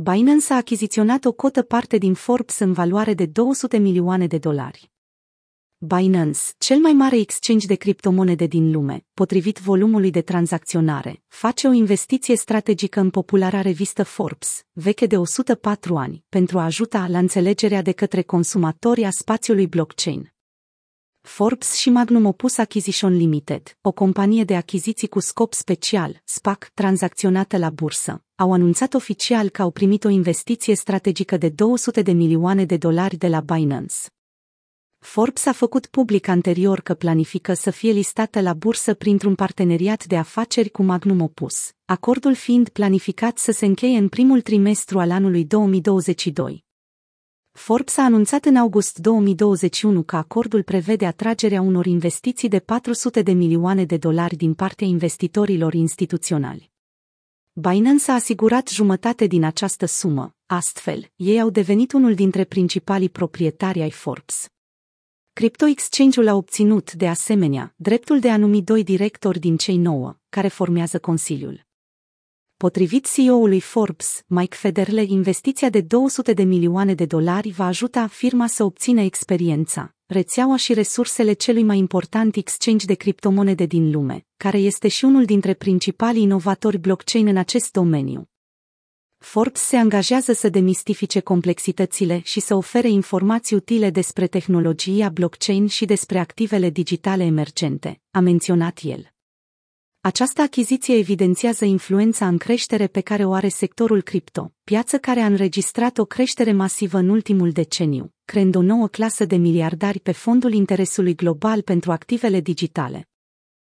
Binance a achiziționat o cotă parte din Forbes în valoare de 200 milioane de dolari. Binance, cel mai mare exchange de criptomonede din lume, potrivit volumului de tranzacționare, face o investiție strategică în populara revistă Forbes, veche de 104 ani, pentru a ajuta la înțelegerea de către consumatori a spațiului blockchain. Forbes și Magnum Opus Acquisition Limited, o companie de achiziții cu scop special, SPAC, tranzacționată la bursă, au anunțat oficial că au primit o investiție strategică de 200 de milioane de dolari de la Binance. Forbes a făcut public anterior că planifică să fie listată la bursă printr-un parteneriat de afaceri cu Magnum Opus, acordul fiind planificat să se încheie în primul trimestru al anului 2022. Forbes a anunțat în august 2021 că acordul prevede atragerea unor investiții de 400 de milioane de dolari din partea investitorilor instituționali. Binance a asigurat jumătate din această sumă, astfel, ei au devenit unul dintre principalii proprietari ai Forbes. Crypto Exchange-ul a obținut, de asemenea, dreptul de a numi doi directori din cei nouă, care formează Consiliul. Potrivit CEO-ului Forbes, Mike Federle, investiția de 200 de milioane de dolari va ajuta firma să obțină experiența, rețeaua și resursele celui mai important exchange de criptomonede din lume, care este și unul dintre principalii inovatori blockchain în acest domeniu. Forbes se angajează să demistifice complexitățile și să ofere informații utile despre tehnologia blockchain și despre activele digitale emergente, a menționat el. Această achiziție evidențiază influența în creștere pe care o are sectorul cripto, piață care a înregistrat o creștere masivă în ultimul deceniu, creând o nouă clasă de miliardari pe fondul interesului global pentru activele digitale.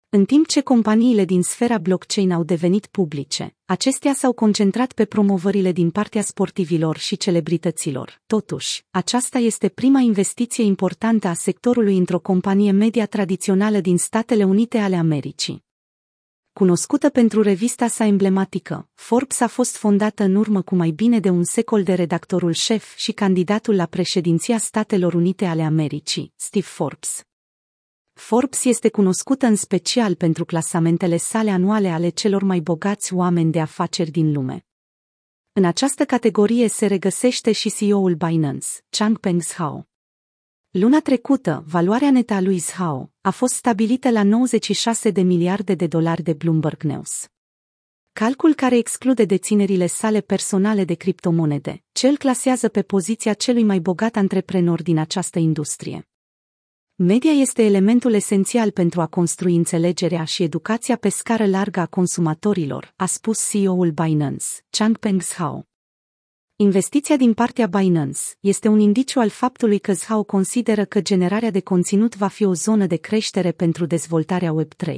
În timp ce companiile din sfera blockchain au devenit publice, acestea s-au concentrat pe promovările din partea sportivilor și celebrităților. Totuși, aceasta este prima investiție importantă a sectorului într-o companie media tradițională din Statele Unite ale Americii. Cunoscută pentru revista sa emblematică, Forbes a fost fondată în urmă cu mai bine de un secol de redactorul șef și candidatul la președinția Statelor Unite ale Americii, Steve Forbes. Forbes este cunoscută în special pentru clasamentele sale anuale ale celor mai bogați oameni de afaceri din lume. În această categorie se regăsește și CEO-ul Binance, Changpeng Zhao. Luna trecută, valoarea netă a lui Zhao a fost stabilită la 96 de miliarde de dolari de Bloomberg News. Calcul care exclude deținerile sale personale de criptomonede, cel clasează pe poziția celui mai bogat antreprenor din această industrie. Media este elementul esențial pentru a construi înțelegerea și educația pe scară largă a consumatorilor, a spus CEO-ul Binance, Changpeng Zhao. Investiția din partea Binance este un indiciu al faptului că Zhao consideră că generarea de conținut va fi o zonă de creștere pentru dezvoltarea Web3.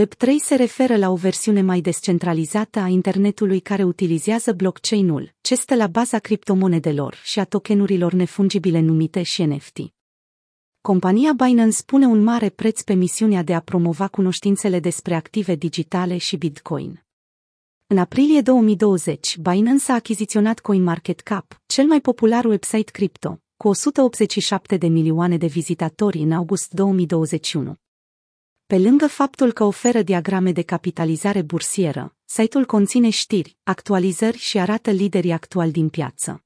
Web3 se referă la o versiune mai descentralizată a internetului care utilizează blockchain-ul, ce stă la baza criptomonedelor și a tokenurilor nefungibile numite și NFT. Compania Binance pune un mare preț pe misiunea de a promova cunoștințele despre active digitale și Bitcoin. În aprilie 2020, Binance a achiziționat CoinMarketCap, cel mai popular website cripto, cu 187 de milioane de vizitatori în august 2021. Pe lângă faptul că oferă diagrame de capitalizare bursieră, site-ul conține știri, actualizări și arată liderii actuali din piață.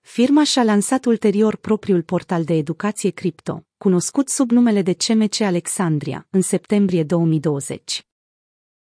Firma și-a lansat ulterior propriul portal de educație cripto, cunoscut sub numele de CMC Alexandria, în septembrie 2020.